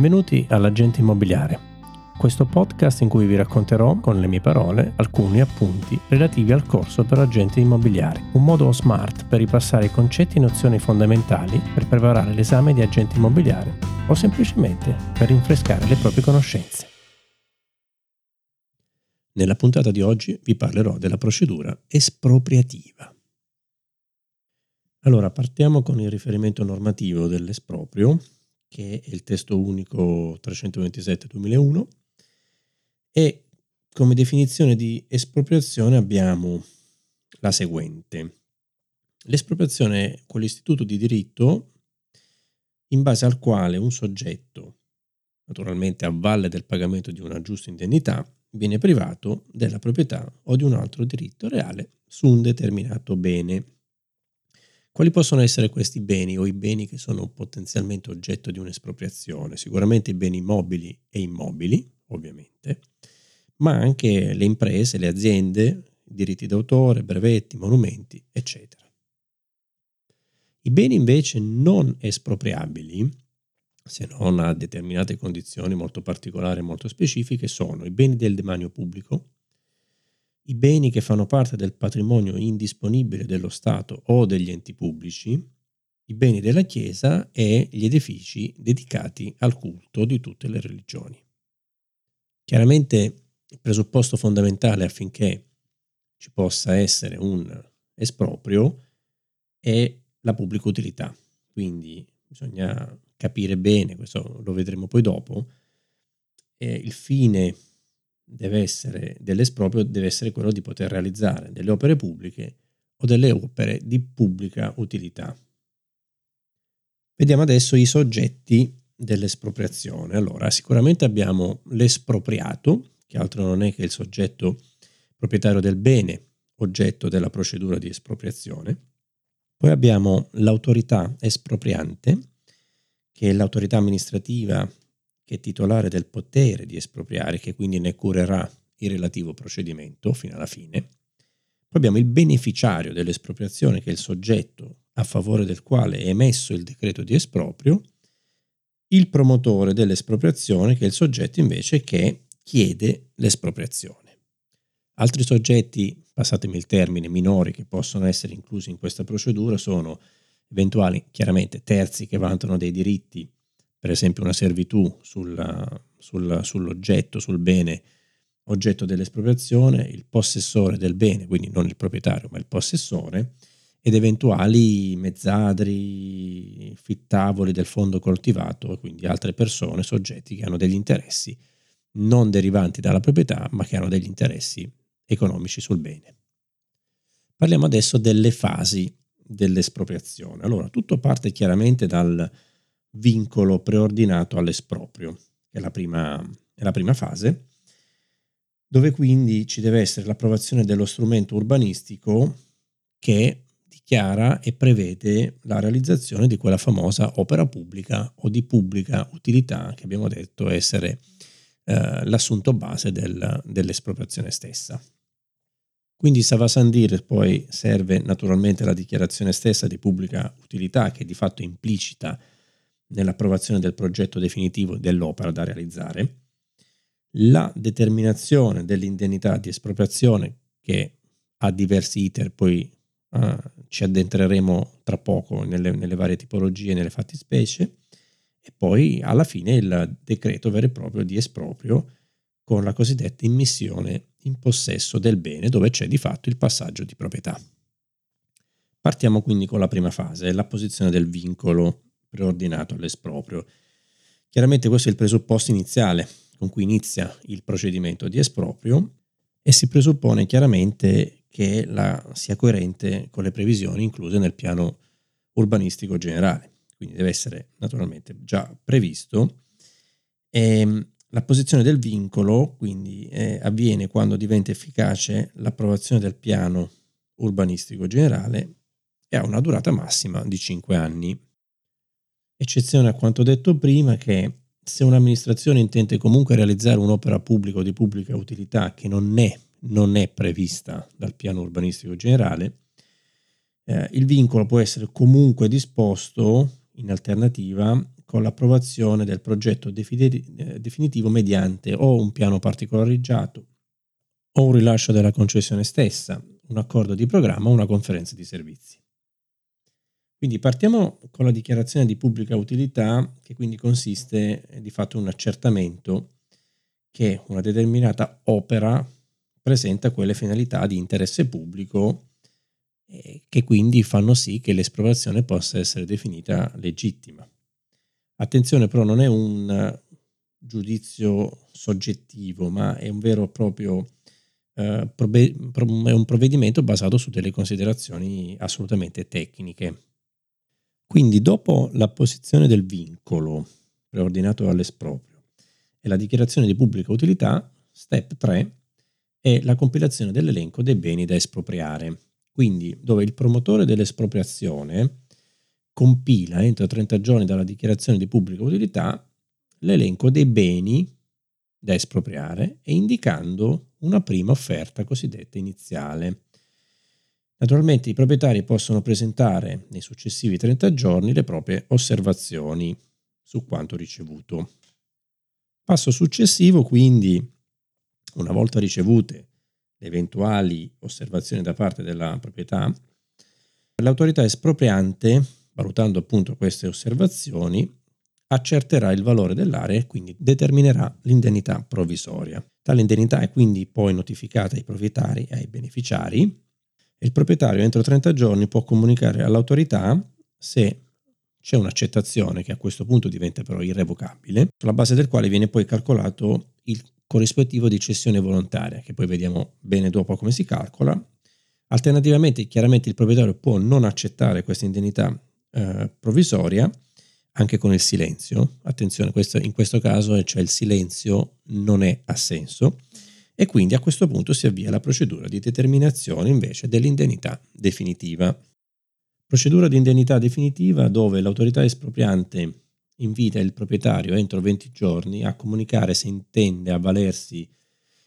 Benvenuti all'Agente Immobiliare, questo podcast in cui vi racconterò con le mie parole alcuni appunti relativi al corso per agenti immobiliari, un modo smart per ripassare i concetti e nozioni fondamentali per preparare l'esame di agente immobiliare o semplicemente per rinfrescare le proprie conoscenze. Nella puntata di oggi vi parlerò della procedura espropriativa. Allora, partiamo con il riferimento normativo dell'esproprio che è il testo unico 327-2001 e come definizione di espropriazione abbiamo la seguente. L'espropriazione è quell'istituto di diritto in base al quale un soggetto, naturalmente a valle del pagamento di una giusta indennità, viene privato della proprietà o di un altro diritto reale su un determinato bene quali possono essere questi beni o i beni che sono potenzialmente oggetto di un'espropriazione? Sicuramente i beni mobili e immobili, ovviamente, ma anche le imprese, le aziende, diritti d'autore, brevetti, monumenti, eccetera. I beni invece non espropriabili, se non a determinate condizioni molto particolari e molto specifiche, sono i beni del demanio pubblico, i beni che fanno parte del patrimonio indisponibile dello Stato o degli enti pubblici, i beni della Chiesa e gli edifici dedicati al culto di tutte le religioni. Chiaramente il presupposto fondamentale affinché ci possa essere un esproprio è la pubblica utilità, quindi bisogna capire bene, questo lo vedremo poi dopo, il fine deve essere, dell'esproprio deve essere quello di poter realizzare delle opere pubbliche o delle opere di pubblica utilità. Vediamo adesso i soggetti dell'espropriazione. Allora, sicuramente abbiamo l'espropriato, che altro non è che il soggetto proprietario del bene, oggetto della procedura di espropriazione. Poi abbiamo l'autorità espropriante, che è l'autorità amministrativa che è titolare del potere di espropriare, che quindi ne curerà il relativo procedimento fino alla fine. Poi abbiamo il beneficiario dell'espropriazione, che è il soggetto a favore del quale è emesso il decreto di esproprio, il promotore dell'espropriazione, che è il soggetto invece che chiede l'espropriazione. Altri soggetti, passatemi il termine, minori che possono essere inclusi in questa procedura sono eventuali, chiaramente, terzi che vantano dei diritti per esempio una servitù sulla, sul, sull'oggetto, sul bene oggetto dell'espropriazione, il possessore del bene, quindi non il proprietario ma il possessore, ed eventuali mezzadri, fittavoli del fondo coltivato, quindi altre persone, soggetti che hanno degli interessi non derivanti dalla proprietà, ma che hanno degli interessi economici sul bene. Parliamo adesso delle fasi dell'espropriazione. Allora, tutto parte chiaramente dal vincolo preordinato all'esproprio, che è la prima, è la prima fase, dove quindi ci deve essere l'approvazione dello strumento urbanistico che dichiara e prevede la realizzazione di quella famosa opera pubblica o di pubblica utilità che abbiamo detto essere eh, l'assunto base del, dell'espropriazione stessa. Quindi Savasandir poi serve naturalmente la dichiarazione stessa di pubblica utilità che di fatto implicita nell'approvazione del progetto definitivo dell'opera da realizzare, la determinazione dell'indennità di espropriazione che ha diversi iter, poi uh, ci addentreremo tra poco nelle, nelle varie tipologie, nelle fattispecie, e poi alla fine il decreto vero e proprio di esproprio con la cosiddetta immissione in possesso del bene dove c'è di fatto il passaggio di proprietà. Partiamo quindi con la prima fase, la posizione del vincolo preordinato all'esproprio. Chiaramente questo è il presupposto iniziale con cui inizia il procedimento di esproprio e si presuppone chiaramente che la, sia coerente con le previsioni incluse nel piano urbanistico generale, quindi deve essere naturalmente già previsto. E ehm, la posizione del vincolo quindi eh, avviene quando diventa efficace l'approvazione del piano urbanistico generale e ha una durata massima di 5 anni eccezione a quanto detto prima che se un'amministrazione intende comunque realizzare un'opera pubblica o di pubblica utilità che non è, non è prevista dal piano urbanistico generale, eh, il vincolo può essere comunque disposto in alternativa con l'approvazione del progetto eh, definitivo mediante o un piano particolareggiato o un rilascio della concessione stessa, un accordo di programma o una conferenza di servizi. Quindi partiamo con la dichiarazione di pubblica utilità che quindi consiste eh, di fatto in un accertamento che una determinata opera presenta quelle finalità di interesse pubblico eh, che quindi fanno sì che l'espropriazione possa essere definita legittima. Attenzione però non è un giudizio soggettivo, ma è un vero e proprio eh, è un provvedimento basato su delle considerazioni assolutamente tecniche. Quindi dopo l'apposizione del vincolo preordinato all'esproprio e la dichiarazione di pubblica utilità, step 3 è la compilazione dell'elenco dei beni da espropriare. Quindi dove il promotore dell'espropriazione compila entro 30 giorni dalla dichiarazione di pubblica utilità l'elenco dei beni da espropriare e indicando una prima offerta cosiddetta iniziale. Naturalmente i proprietari possono presentare nei successivi 30 giorni le proprie osservazioni su quanto ricevuto. Passo successivo, quindi, una volta ricevute le eventuali osservazioni da parte della proprietà, l'autorità espropriante, valutando appunto queste osservazioni, accerterà il valore dell'area e quindi determinerà l'indennità provvisoria. Tale indennità è quindi poi notificata ai proprietari e ai beneficiari il proprietario entro 30 giorni può comunicare all'autorità se c'è un'accettazione che a questo punto diventa però irrevocabile, sulla base del quale viene poi calcolato il corrispettivo di cessione volontaria, che poi vediamo bene dopo come si calcola. Alternativamente, chiaramente il proprietario può non accettare questa indennità eh, provvisoria anche con il silenzio. Attenzione, questo, in questo caso cioè il silenzio non è assenso e quindi a questo punto si avvia la procedura di determinazione invece dell'indennità definitiva. Procedura di indennità definitiva dove l'autorità espropriante invita il proprietario entro 20 giorni a comunicare se intende avvalersi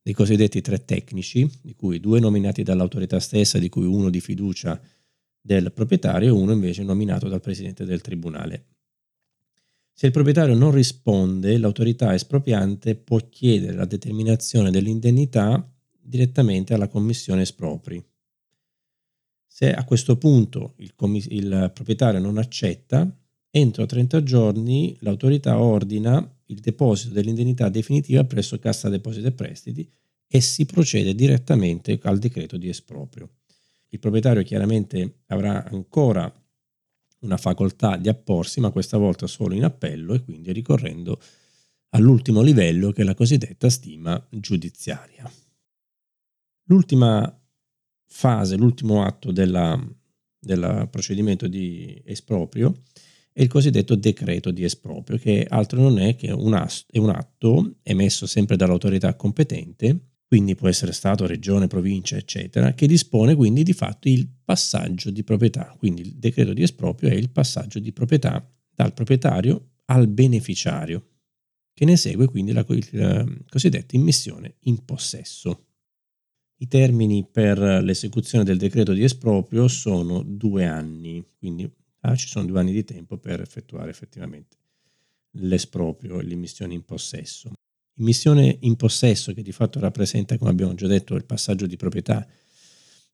dei cosiddetti tre tecnici, di cui due nominati dall'autorità stessa, di cui uno di fiducia del proprietario e uno invece nominato dal presidente del tribunale. Se il proprietario non risponde, l'autorità espropriante può chiedere la determinazione dell'indennità direttamente alla commissione espropri. Se a questo punto il, commis- il proprietario non accetta, entro 30 giorni l'autorità ordina il deposito dell'indennità definitiva presso Cassa Depositi e Prestiti e si procede direttamente al decreto di esproprio. Il proprietario chiaramente avrà ancora una facoltà di apporsi, ma questa volta solo in appello e quindi ricorrendo all'ultimo livello che è la cosiddetta stima giudiziaria. L'ultima fase, l'ultimo atto del procedimento di esproprio è il cosiddetto decreto di esproprio, che altro non è che un, ast- è un atto emesso sempre dall'autorità competente quindi può essere Stato, Regione, Provincia, eccetera, che dispone quindi di fatto il passaggio di proprietà. Quindi il decreto di esproprio è il passaggio di proprietà dal proprietario al beneficiario, che ne segue quindi la, la cosiddetta immissione in possesso. I termini per l'esecuzione del decreto di esproprio sono due anni, quindi ah, ci sono due anni di tempo per effettuare effettivamente l'esproprio e l'immissione in possesso. Immissione in possesso, che di fatto rappresenta, come abbiamo già detto, il passaggio di proprietà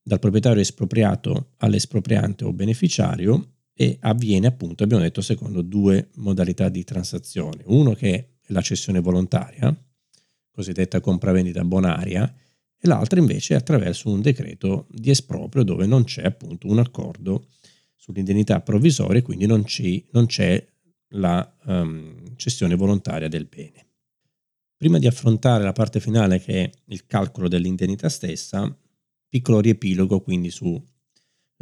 dal proprietario espropriato all'espropriante o beneficiario e avviene appunto, abbiamo detto, secondo due modalità di transazione. Uno che è la cessione volontaria, cosiddetta compravendita bonaria, e l'altra invece è attraverso un decreto di esproprio dove non c'è appunto un accordo sull'indennità provvisoria e quindi non, ci, non c'è la um, cessione volontaria del bene. Prima di affrontare la parte finale che è il calcolo dell'indennità stessa, piccolo riepilogo quindi sulle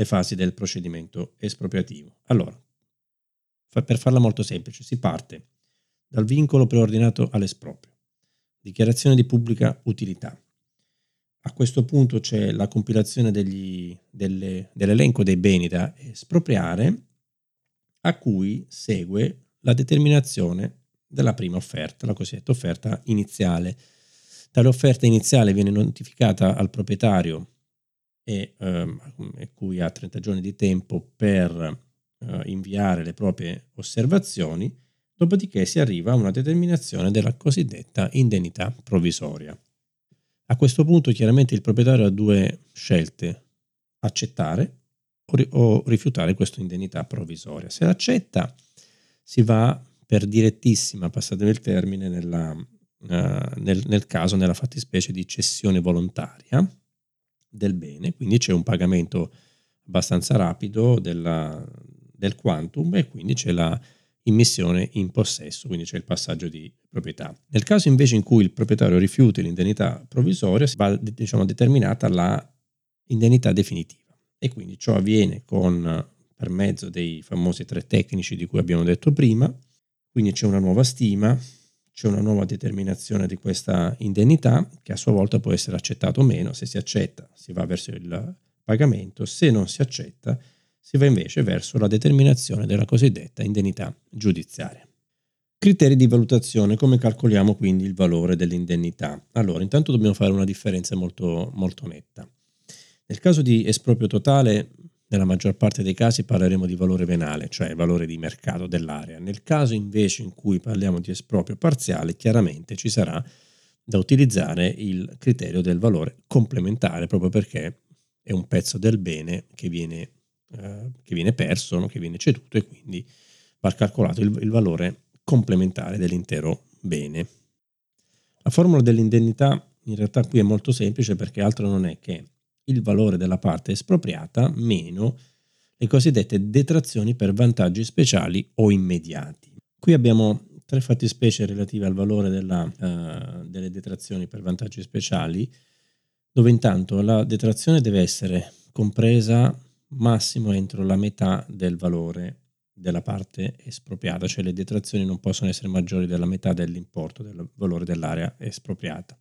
fasi del procedimento espropriativo. Allora, per farla molto semplice, si parte dal vincolo preordinato all'esproprio, dichiarazione di pubblica utilità. A questo punto c'è la compilazione degli, delle, dell'elenco dei beni da espropriare, a cui segue la determinazione della prima offerta, la cosiddetta offerta iniziale. Tale offerta iniziale viene notificata al proprietario e, ehm, e cui ha 30 giorni di tempo per eh, inviare le proprie osservazioni, dopodiché si arriva a una determinazione della cosiddetta indennità provvisoria. A questo punto chiaramente il proprietario ha due scelte, accettare o rifiutare questa indennità provvisoria. Se accetta si va per direttissima, passatemi il termine, nella, uh, nel, nel caso, nella fattispecie di cessione volontaria del bene, quindi c'è un pagamento abbastanza rapido della, del quantum e quindi c'è la immissione in possesso, quindi c'è il passaggio di proprietà. Nel caso invece in cui il proprietario rifiuti l'indennità provvisoria, va diciamo, determinata la indennità definitiva e quindi ciò avviene con, per mezzo dei famosi tre tecnici di cui abbiamo detto prima, quindi c'è una nuova stima, c'è una nuova determinazione di questa indennità che a sua volta può essere accettata o meno, se si accetta si va verso il pagamento, se non si accetta si va invece verso la determinazione della cosiddetta indennità giudiziaria. Criteri di valutazione, come calcoliamo quindi il valore dell'indennità? Allora, intanto dobbiamo fare una differenza molto, molto netta. Nel caso di esproprio totale, nella maggior parte dei casi parleremo di valore venale, cioè valore di mercato dell'area. Nel caso invece in cui parliamo di esproprio parziale, chiaramente ci sarà da utilizzare il criterio del valore complementare, proprio perché è un pezzo del bene che viene eh, che viene perso, no? che viene ceduto e quindi va calcolato il, il valore complementare dell'intero bene. La formula dell'indennità in realtà qui è molto semplice perché altro non è che il valore della parte espropriata meno le cosiddette detrazioni per vantaggi speciali o immediati. Qui abbiamo tre fattispecie relative al valore della, uh, delle detrazioni per vantaggi speciali, dove intanto la detrazione deve essere compresa massimo entro la metà del valore della parte espropriata, cioè le detrazioni non possono essere maggiori della metà dell'importo del valore dell'area espropriata.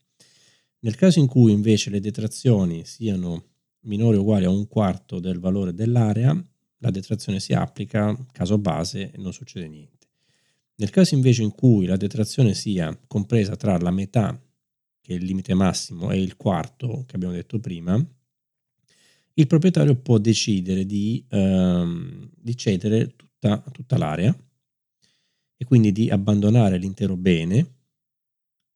Nel caso in cui invece le detrazioni siano minori o uguali a un quarto del valore dell'area, la detrazione si applica, caso base, e non succede niente. Nel caso invece in cui la detrazione sia compresa tra la metà, che è il limite massimo, e il quarto, che abbiamo detto prima, il proprietario può decidere di, ehm, di cedere tutta, tutta l'area e quindi di abbandonare l'intero bene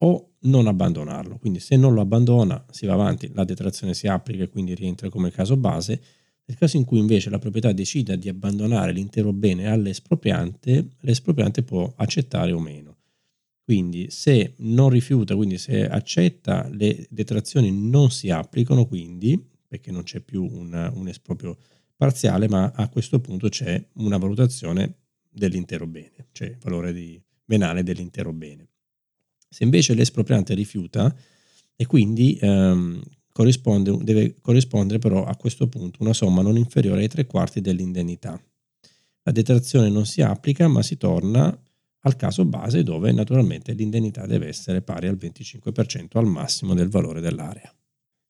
o non abbandonarlo. Quindi se non lo abbandona si va avanti, la detrazione si applica e quindi rientra come caso base. Nel caso in cui invece la proprietà decida di abbandonare l'intero bene all'espropriante, l'espropriante può accettare o meno. Quindi se non rifiuta, quindi se accetta, le detrazioni non si applicano, quindi perché non c'è più un, un esproprio parziale, ma a questo punto c'è una valutazione dell'intero bene, cioè il valore venale dell'intero bene. Se invece l'espropriante rifiuta e quindi ehm, deve corrispondere però a questo punto una somma non inferiore ai tre quarti dell'indennità. La detrazione non si applica, ma si torna al caso base dove naturalmente l'indennità deve essere pari al 25% al massimo del valore dell'area.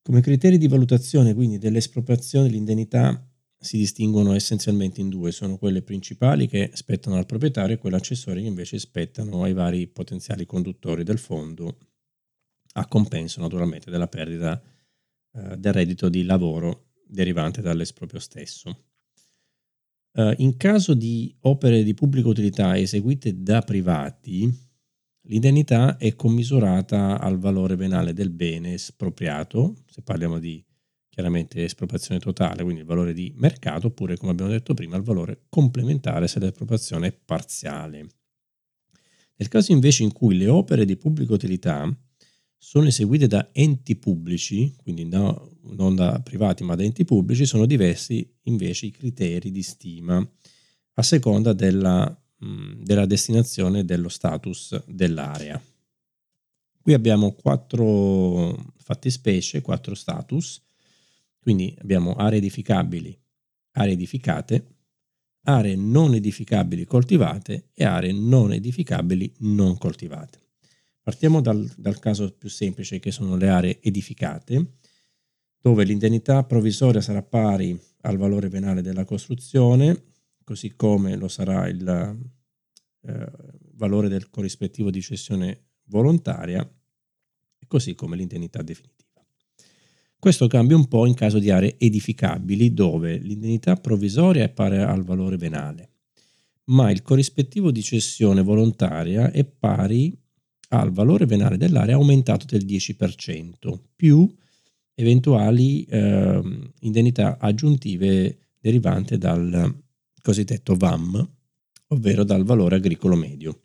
Come criteri di valutazione quindi dell'espropriazione l'indennità si distinguono essenzialmente in due, sono quelle principali che spettano al proprietario e quelle accessorie che invece spettano ai vari potenziali conduttori del fondo a compenso naturalmente della perdita eh, del reddito di lavoro derivante dall'esproprio stesso. Eh, in caso di opere di pubblica utilità eseguite da privati, L'indennità è commisurata al valore venale del bene espropriato, se parliamo di chiaramente espropriazione totale, quindi il valore di mercato, oppure come abbiamo detto prima il valore complementare se l'espropriazione è parziale. Nel caso invece in cui le opere di pubblica utilità sono eseguite da enti pubblici, quindi no, non da privati ma da enti pubblici, sono diversi invece i criteri di stima a seconda della della destinazione dello status dell'area. Qui abbiamo quattro fattispecie, quattro status, quindi abbiamo aree edificabili, aree edificate, aree non edificabili coltivate e aree non edificabili non coltivate. Partiamo dal, dal caso più semplice che sono le aree edificate, dove l'indennità provvisoria sarà pari al valore venale della costruzione così come lo sarà il eh, valore del corrispettivo di cessione volontaria, così come l'indennità definitiva. Questo cambia un po' in caso di aree edificabili dove l'indennità provvisoria è pari al valore venale, ma il corrispettivo di cessione volontaria è pari al valore venale dell'area aumentato del 10% più eventuali eh, indennità aggiuntive derivanti dal cosiddetto VAM, ovvero dal valore agricolo medio.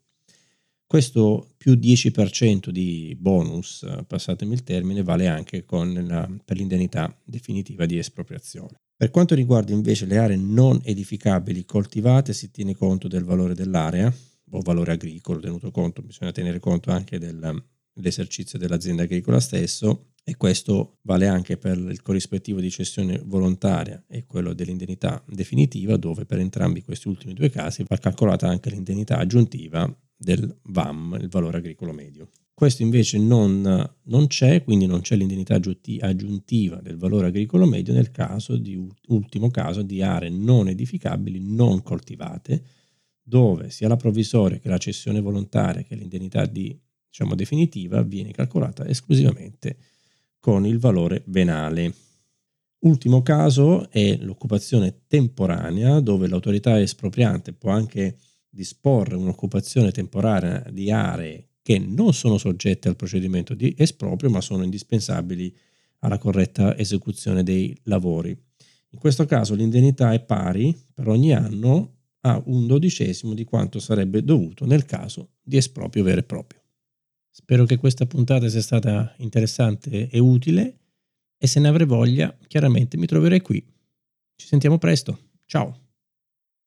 Questo più 10% di bonus, passatemi il termine, vale anche la, per l'indennità definitiva di espropriazione. Per quanto riguarda invece le aree non edificabili coltivate, si tiene conto del valore dell'area o valore agricolo, tenuto conto, bisogna tenere conto anche dell'esercizio dell'azienda agricola stesso e questo vale anche per il corrispettivo di cessione volontaria e quello dell'indennità definitiva, dove per entrambi questi ultimi due casi va calcolata anche l'indennità aggiuntiva del VAM, il valore agricolo medio. Questo invece non, non c'è, quindi non c'è l'indennità aggiuntiva del valore agricolo medio nel caso di ultimo caso di aree non edificabili non coltivate, dove sia la provvisoria che la cessione volontaria che l'indennità di, diciamo, definitiva viene calcolata esclusivamente con il valore venale. Ultimo caso è l'occupazione temporanea, dove l'autorità espropriante può anche disporre un'occupazione temporanea di aree che non sono soggette al procedimento di esproprio ma sono indispensabili alla corretta esecuzione dei lavori. In questo caso l'indennità è pari per ogni anno a un dodicesimo di quanto sarebbe dovuto nel caso di esproprio vero e proprio. Spero che questa puntata sia stata interessante e utile e se ne avrei voglia chiaramente mi troverai qui. Ci sentiamo presto. Ciao!